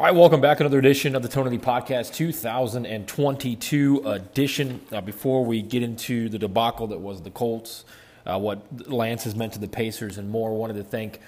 All right, welcome back. To another edition of the Tony Lee Podcast, 2022 edition. Uh, before we get into the debacle that was the Colts, uh, what Lance has meant to the Pacers, and more, wanted to thank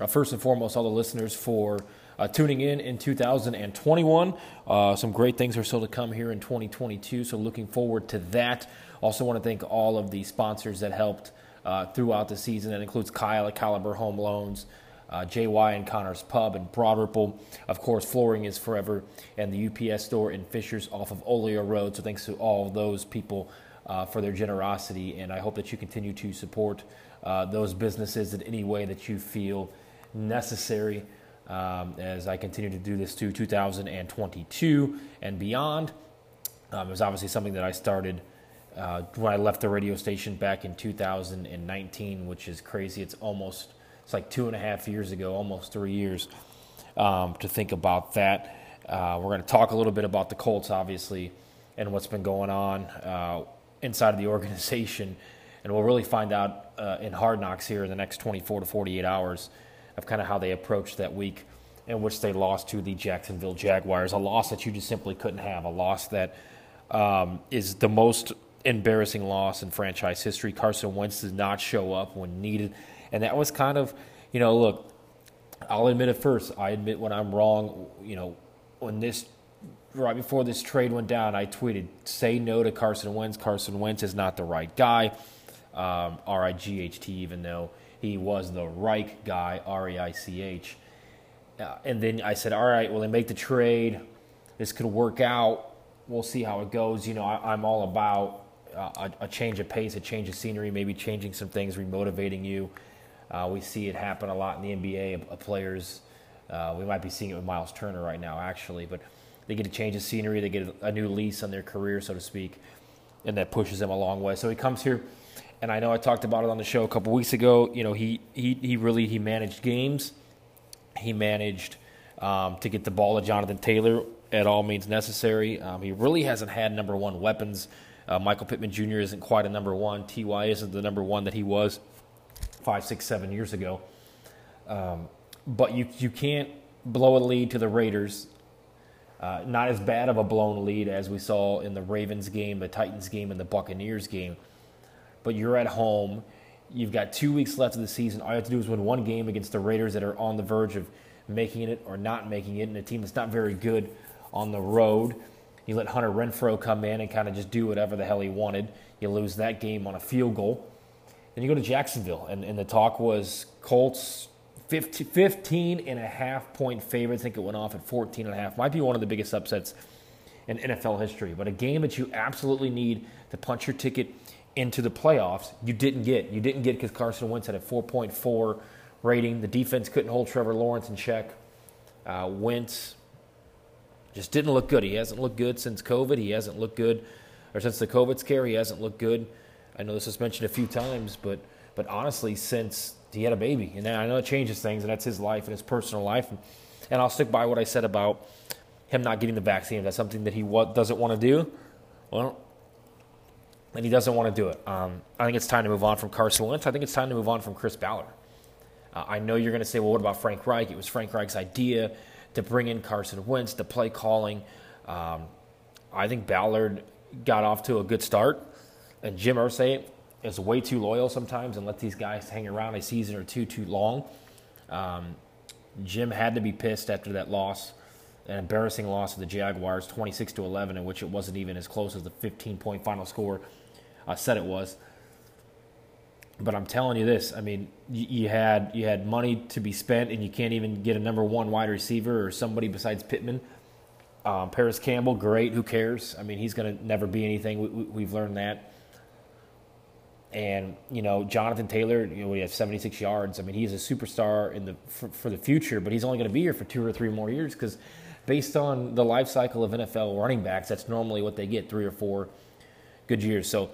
uh, first and foremost all the listeners for uh, tuning in in 2021. Uh, some great things are still to come here in 2022, so looking forward to that. Also, want to thank all of the sponsors that helped uh, throughout the season. That includes Kyle at Caliber Home Loans uh, JY and Connor's Pub in Broad Ripple. Of course, Flooring is Forever and the UPS store in Fishers off of Olio Road. So thanks to all those people uh, for their generosity, and I hope that you continue to support uh, those businesses in any way that you feel necessary. Um, as I continue to do this to 2022 and beyond. Um, it was obviously something that I started uh, when I left the radio station back in 2019, which is crazy. It's almost it's like two and a half years ago, almost three years, um, to think about that. Uh, we're going to talk a little bit about the Colts, obviously, and what's been going on uh, inside of the organization. And we'll really find out uh, in Hard Knocks here in the next 24 to 48 hours of kind of how they approached that week in which they lost to the Jacksonville Jaguars. A loss that you just simply couldn't have, a loss that um, is the most embarrassing loss in franchise history. Carson Wentz did not show up when needed. And that was kind of, you know, look, I'll admit it first. I admit when I'm wrong. You know, when this right before this trade went down, I tweeted, "Say no to Carson Wentz. Carson Wentz is not the right guy." Um, R I G H T, even though he was the right guy, R E I C H. Uh, and then I said, "All right, well, they make the trade. This could work out. We'll see how it goes." You know, I, am all about uh, a, a change of pace, a change of scenery, maybe changing some things, remotivating you. Uh, we see it happen a lot in the NBA players. Uh, we might be seeing it with Miles Turner right now, actually, but they get a change of scenery, they get a, a new lease on their career, so to speak, and that pushes them a long way. So he comes here, and I know I talked about it on the show a couple weeks ago. You know, he he he really he managed games, he managed um, to get the ball to Jonathan Taylor at all means necessary. Um, he really hasn't had number one weapons. Uh, Michael Pittman Jr. isn't quite a number one. Ty isn't the number one that he was five, six, seven years ago. Um, but you you can't blow a lead to the Raiders. Uh, not as bad of a blown lead as we saw in the Ravens game, the Titans game, and the Buccaneers game. But you're at home. You've got two weeks left of the season. All you have to do is win one game against the Raiders that are on the verge of making it or not making it, and a team that's not very good on the road. You let Hunter Renfrow come in and kind of just do whatever the hell he wanted. You lose that game on a field goal. Then you go to Jacksonville, and, and the talk was Colts 15, 15 and a half point favorite. I think it went off at 14 and a half. Might be one of the biggest upsets in NFL history, but a game that you absolutely need to punch your ticket into the playoffs, you didn't get. You didn't get because Carson Wentz had a 4.4 rating. The defense couldn't hold Trevor Lawrence in check. Uh, Wentz just didn't look good. He hasn't looked good since COVID. He hasn't looked good, or since the COVID scare, he hasn't looked good. I know this was mentioned a few times, but but honestly, since he had a baby, and I know it changes things, and that's his life and his personal life, and, I'll stick by what I said about him not getting the vaccine. If that's something that he doesn't want to do, well, and he doesn't want to do it. Um, I think it's time to move on from Carson Wentz. I think it's time to move on from Chris Ballard. Uh, I know you're going to say, well, what about Frank Reich? It was Frank Reich's idea to bring in Carson Wentz, the play calling. Um, I think Ballard got off to a good start. And Jim Irsay is way too loyal sometimes and let these guys hang around a season or two too long. Um, Jim had to be pissed after that loss, an embarrassing loss to the Jaguars, 26 to 11, in which it wasn't even as close as the 15 point final score I said it was. But I'm telling you this: I mean, you, you had you had money to be spent, and you can't even get a number one wide receiver or somebody besides Pittman. Um, Parris Campbell, great. Who cares? I mean, he's going to never be anything. We, we, we've learned that. And you know, Jonathan Taylor, you know, we have 76 yards. I mean, he's a superstar in the for, for the future, but he's only going to be here for two or three more years because, based on the life cycle of NFL running backs, that's normally what they get three or four good years. So,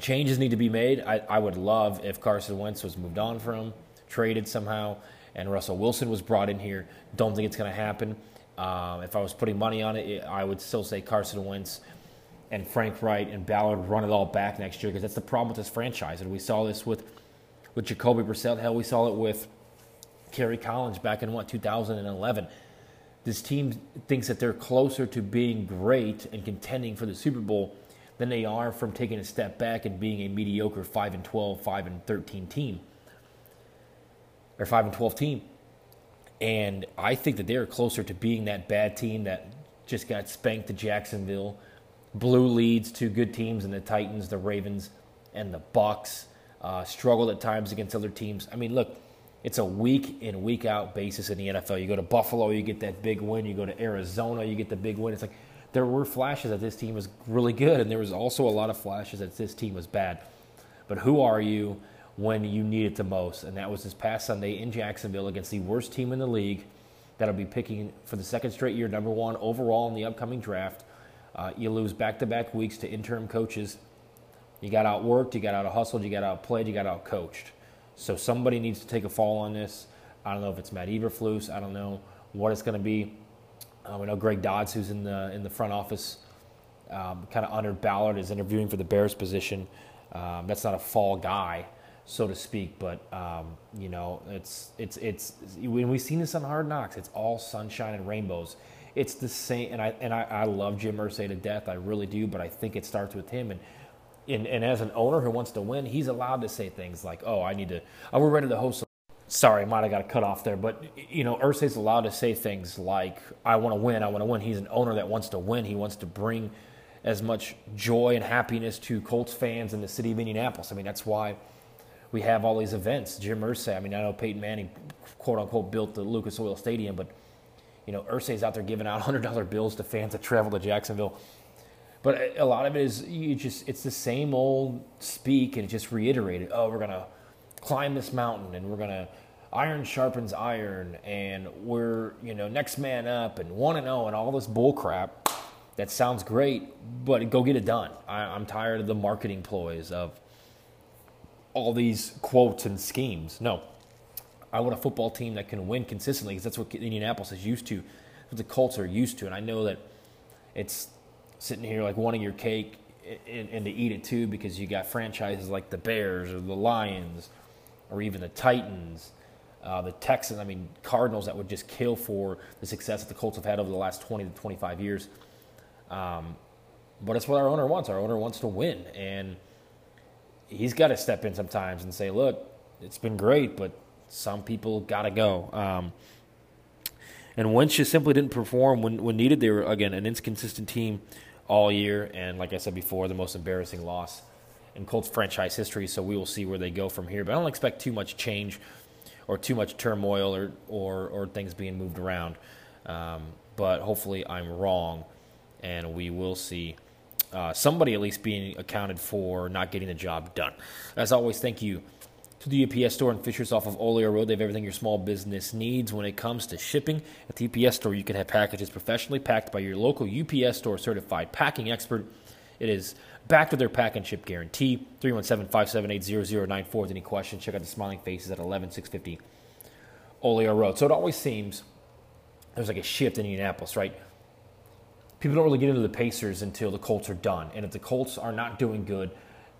changes need to be made. I, I would love if Carson Wentz was moved on from, traded somehow, and Russell Wilson was brought in here. Don't think it's going to happen. Um, if I was putting money on it, I would still say Carson Wentz and Frank Reich and Ballard run it all back next year because that's the problem with this franchise. And we saw this with with Jacoby Brissett. Hell, we saw it with Kerry Collins back in what 2011. this team thinks that they're closer to being great and contending for the Super Bowl than they are from taking a step back and being a mediocre 5 and 12, 5 and 13 team or 5 and 12 team. And I think that they're closer to being that bad team that just got spanked to Jacksonville, blew leads to good teams and the Titans, the Ravens, and the Bucks. Uh, struggled at times against other teams. I mean, look, it's a week in, week out basis in the NFL. You go to Buffalo, you get that big win. You go to Arizona, you get the big win. It's like there were flashes that this team was really good, and there was also a lot of flashes that this team was bad. But who are you when you need it the most? And that was this past Sunday in Jacksonville against the worst team in the league that'll be picking for the second straight year number one overall in the upcoming draft. Uh, you lose back to back weeks to interim coaches you got outworked, you got out hustled, you got outplayed, you got out coached. So somebody needs to take a fall on this. I don't know if it's Matt Eberflus. I don't know what it's going to be. Um, I know Greg Dodds, who's in the in the front office, um, kind of under Ballard, is interviewing for the Bears position. Um, that's not a fall guy, so to speak, but um, you know, it's it's it's when we've seen this on Hard Knocks, it's all sunshine and rainbows. It's the same, and I and I, I love Jim Irsay to death, I really do, but I think it starts with him and and, and as an owner who wants to win, he's allowed to say things like, "Oh, I need to. Oh, we're ready to host." Sorry, I might have got cut off there, but you know, Irsay's allowed to say things like, "I want to win. I want to win." He's an owner that wants to win. He wants to bring as much joy and happiness to Colts fans in the city of Indianapolis. I mean, that's why we have all these events. Jim Irsay. I mean, I know Peyton Manning, quote unquote, built the Lucas Oil Stadium, but you know, Irsay's out there giving out hundred dollar bills to fans that travel to Jacksonville but a lot of it is you just it's the same old speak and just reiterated. Oh, we're gonna climb this mountain and we're gonna iron sharpens iron and we're you know next man up and one and zero oh and all this bull crap. That sounds great, but go get it done. I, I'm tired of the marketing ploys of all these quotes and schemes. No, I want a football team that can win consistently because that's what Indianapolis is used to, what the Colts are used to, and I know that it's sitting here like wanting your cake and, and, to eat it too because you got franchises like the Bears or the Lions or even the Titans, uh, the Texans. I mean, Cardinals that would just kill for the success that the Colts have had over the last 20 to 25 years. Um, but it's what our owner wants. Our owner wants to win. And he's got to step in sometimes and say, look, it's been great, but some people got to go. Um, and Wentz just simply didn't perform when, when needed. They were, again, an inconsistent team all year. And like I said before, the most embarrassing loss in Colts franchise history. So we will see where they go from here. But I don't expect too much change or too much turmoil or, or, or things being moved around. Um, but hopefully I'm wrong. And we will see uh, somebody at least being accounted for not getting the job done. As always, thank you to the UPS store in Fishers off of Olio Road. They have everything your small business needs when it comes to shipping. At the UPS store, you can have packages professionally packed by your local UPS store certified packing expert. It is backed with their pack and ship guarantee. 317 578 0094 with any questions. Check out the smiling faces at 11650 Olio Road. So it always seems there's like a shift in Indianapolis, right? People don't really get into the Pacers until the Colts are done. And if the Colts are not doing good,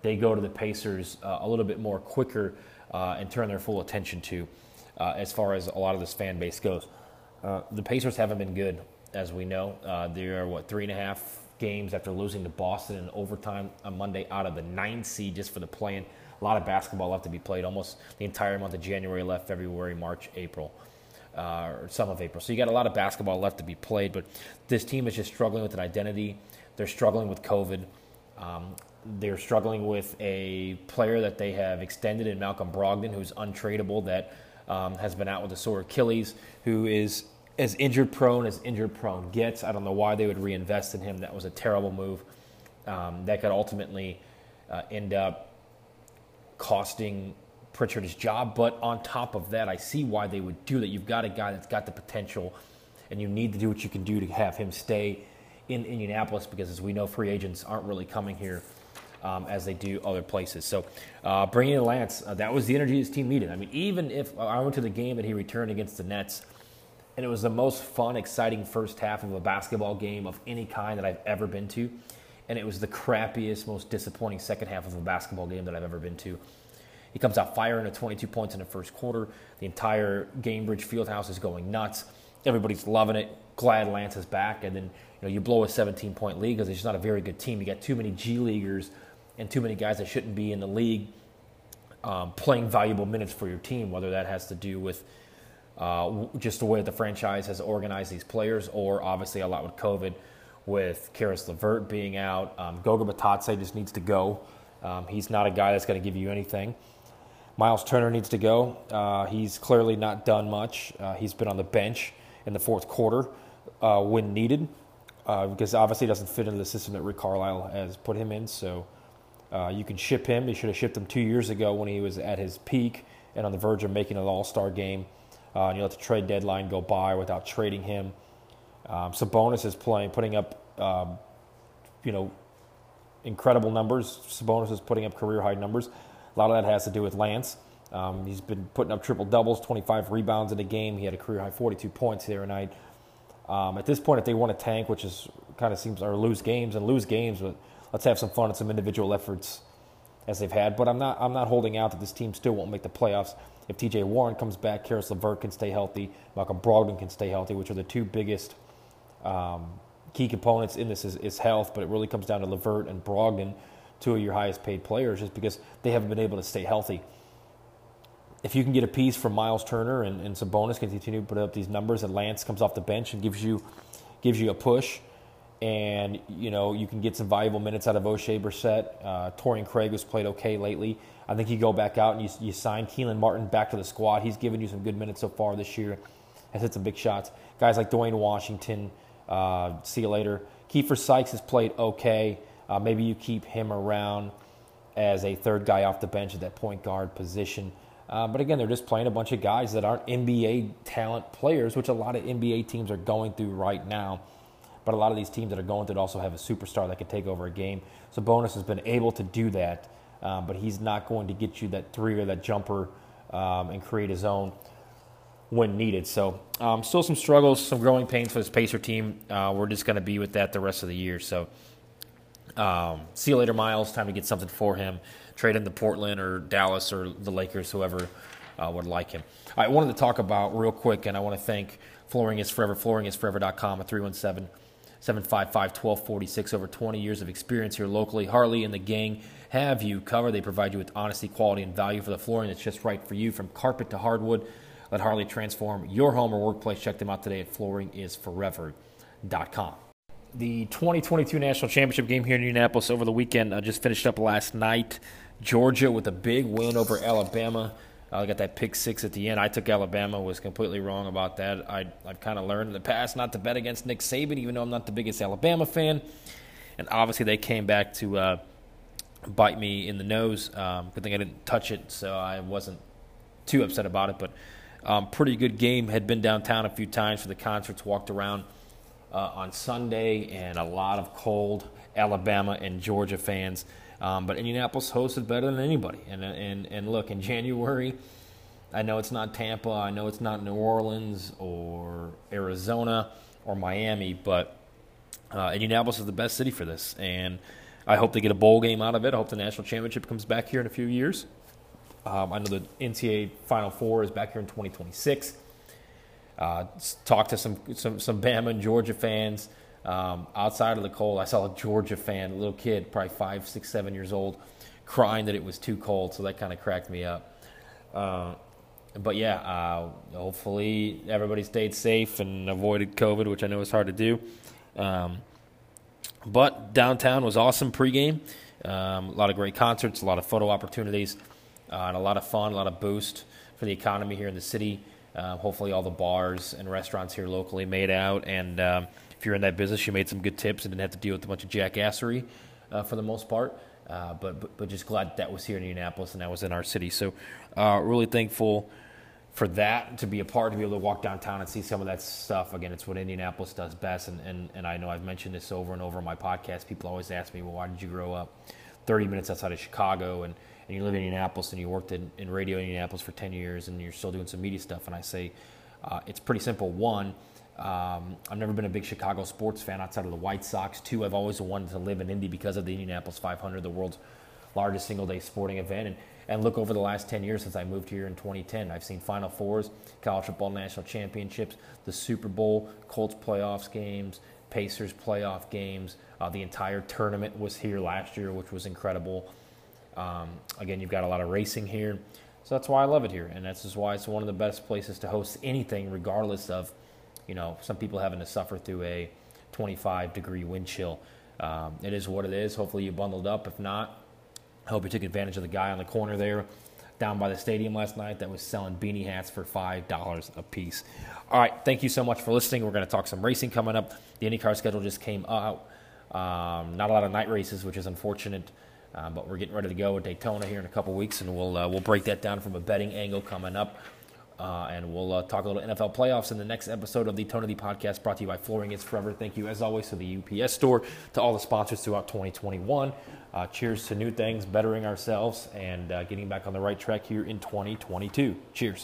they go to the Pacers uh, a little bit more quicker uh, and turn their full attention to uh, as far as a lot of this fan base goes. Uh, the Pacers haven't been good, as we know. Uh, they are, what, three and a half games after losing to Boston in overtime on Monday out of the ninth seed just for the play-in. A lot of basketball left to be played, almost the entire month of January left, February, March, April. Uh, or some of April. So you got a lot of basketball left to be played, but this team is just struggling with an identity. They're struggling with COVID. Um, they're struggling with a player that they have extended in Malcolm Brogdon, who's untradeable, that um, has been out with a sore Achilles, who is as injured prone as injured prone gets. I don't know why they would reinvest in him. That was a terrible move. Um, that could ultimately uh, end up costing Pritchard his job. But on top of that, I see why they would do that. You've got a guy that's got the potential, and you need to do what you can do to have him stay in Indianapolis because, as we know, free agents aren't really coming here um, as they do other places. So uh, bringing in Lance, uh, that was the energy his team needed. I mean, even if I went to the game that he returned against the Nets, and it was the most fun, exciting first half of a basketball game of any kind that I've ever been to, and it was the crappiest, most disappointing second half of a basketball game that I've ever been to. He comes out firing at 22 points in the first quarter. The entire Gainbridge Fieldhouse is going nuts. Everybody's loving it. Glad Lance is back, and then you know you blow a 17 point lead because it's just not a very good team. You got too many G leaguers and too many guys that shouldn't be in the league um, playing valuable minutes for your team. Whether that has to do with uh, just the way the franchise has organized these players, or obviously a lot with COVID, with Caris LeVert being out. Um, Goga Bitadze just needs to go. Um, he's not a guy that's going to give you anything. Miles Turner needs to go. Uh, he's clearly not done much. Uh, he's been on the bench in the fourth quarter uh, when needed uh, because obviously he doesn't fit into the system that Rick Carlisle has put him in. So uh, you can ship him. You should have shipped him two years ago when he was at his peak and on the verge of making an All Star game. Uh, and you let the trade deadline go by without trading him. Um, Sabonis is playing, putting up, um, you know, incredible numbers. Sabonis is putting up career high numbers. A lot of that has to do with Lance. Um, he's been putting up triple doubles, 25 rebounds in a game. He had a career high 42 points the other night. Um, at this point, if they want to tank, which is kind of seems or lose games and lose games, but let's have some fun and some individual efforts as they've had. But I'm not I'm not holding out that this team still won't make the playoffs. If T.J. Warren comes back, Caris LeVert can stay healthy, Malcolm Brogdon can stay healthy, which are the two biggest um, key components in this is, is health. But it really comes down to LeVert and Brogdon two of your highest paid players just because they haven't been able to stay healthy. If you can get a piece from Miles Turner and, and Sabonis can continue to put up these numbers, and Lance comes off the bench and gives you gives you a push, and you know you can get some valuable minutes out of Oshae Brissett. Uh, Torrey Craig has played okay lately. I think you go back out and you, you sign Kelan Martin back to the squad. He's given you some good minutes so far this year. Has hit some big shots. Guys like Duane Washington. Uh, see you later. Keifer Sykes has played okay. Uh, maybe you keep him around as a third guy off the bench at that point guard position. Uh, but again, they're just playing a bunch of guys that aren't NBA talent players, which a lot of NBA teams are going through right now. But a lot of these teams that are going through also have a superstar that can take over a game. Sabonis has been able to do that, um, but he's not going to get you that three or that jumper um, and create his own when needed. So um, still some struggles, some growing pains for this Pacer team. Uh, we're just going to be with that the rest of the year. So um, see you later, Miles. Time to get something for him. Trade him to Portland or Dallas or the Lakers, whoever uh, would like him. I wanted to talk about real quick, and I want to thank Flooring is Forever, flooringisforever.com at 317 755 1246. Over 20 years of experience here locally. Harley and the gang have you covered. They provide you with honesty, quality, and value for the flooring that's just right for you from carpet to hardwood. Let Harley transform your home or workplace. Check them out today at flooringisforever.com the 2022 national championship game here in Indianapolis over the weekend uh, just finished up last night. Georgia with a big win over Alabama. I uh, got that pick six at the end. I took Alabama, was completely wrong about that. I, I've kind of learned in the past not to bet against Nick Saban, even though I'm not the biggest Alabama fan. And obviously, they came back to uh, bite me in the nose. Um, good thing I didn't touch it, so I wasn't too upset about it. But um, pretty good game. Had been downtown a few times for the concerts, walked around uh, on Sunday, and a lot of cold Alabama and Georgia fans. Um, but Indianapolis hosted better than anybody. And, and, and look, in January, I know it's not Tampa, I know it's not New Orleans or Arizona or Miami, but uh, Indianapolis is the best city for this. And I hope they get a bowl game out of it. I hope the national championship comes back here in a few years. Um, I know the NCAA Final Four is back here in 2026. Uh, talked to some, some, some Bama and Georgia fans um, outside of the cold. I saw a Georgia fan, a little kid, probably five, six, seven years old, crying that it was too cold. So that kind of cracked me up. Uh, but yeah, uh, hopefully everybody stayed safe and avoided COVID, which I know is hard to do. Um, but downtown was awesome pregame. Um, a lot of great concerts, a lot of photo opportunities, uh, and a lot of fun, a lot of boost for the economy here in the city. Uh, hopefully, all the bars and restaurants here locally made out. And um, if you're in that business, you made some good tips and didn't have to deal with a bunch of jackassery uh, for the most part. Uh, but, but, but just glad that was here in Indianapolis and that was in our city. So uh, really thankful for that to be a part to be able to walk downtown and see some of that stuff. Again, it's what Indianapolis does best. And, and, and I know I've mentioned this over and over in my podcast. People always ask me, well, why did you grow up 30 minutes outside of Chicago? And and you live in Indianapolis and you worked in, in radio in Indianapolis for 10 years and you're still doing some media stuff. And I say, uh, it's pretty simple. One, um, I've never been a big Chicago sports fan outside of the White Sox. Two, I've always wanted to live in Indy because of the Indianapolis 500, the world's largest single day sporting event. And, and look over the last 10 years since I moved here in 2010. I've seen Final Fours, College Football National Championships, the Super Bowl, Colts playoffs games, Pacers playoff games. Uh, the entire tournament was here last year, which was incredible. Um, again, you've got a lot of racing here. So that's why I love it here. And that's just why it's one of the best places to host anything, regardless of, you know, some people having to suffer through a 25 degree wind chill. Um, it is what it is. Hopefully you bundled up. If not, I hope you took advantage of the guy on the corner there down by the stadium last night that was selling beanie hats for $5 a piece. All right, thank you so much for listening. We're going to talk some racing coming up. The IndyCar schedule just came out. Um, not a lot of night races, which is unfortunate. Uh, but we're getting ready to go at Daytona here in a couple weeks, and we'll uh, we'll break that down from a betting angle coming up. Uh, and we'll uh, talk a little NFL playoffs in the next episode of the Tony D podcast brought to you by Flooring It's Forever. Thank you, as always, to the UPS store, to all the sponsors throughout 2021. Uh, cheers to new things, bettering ourselves, and uh, getting back on the right track here in 2022. Cheers.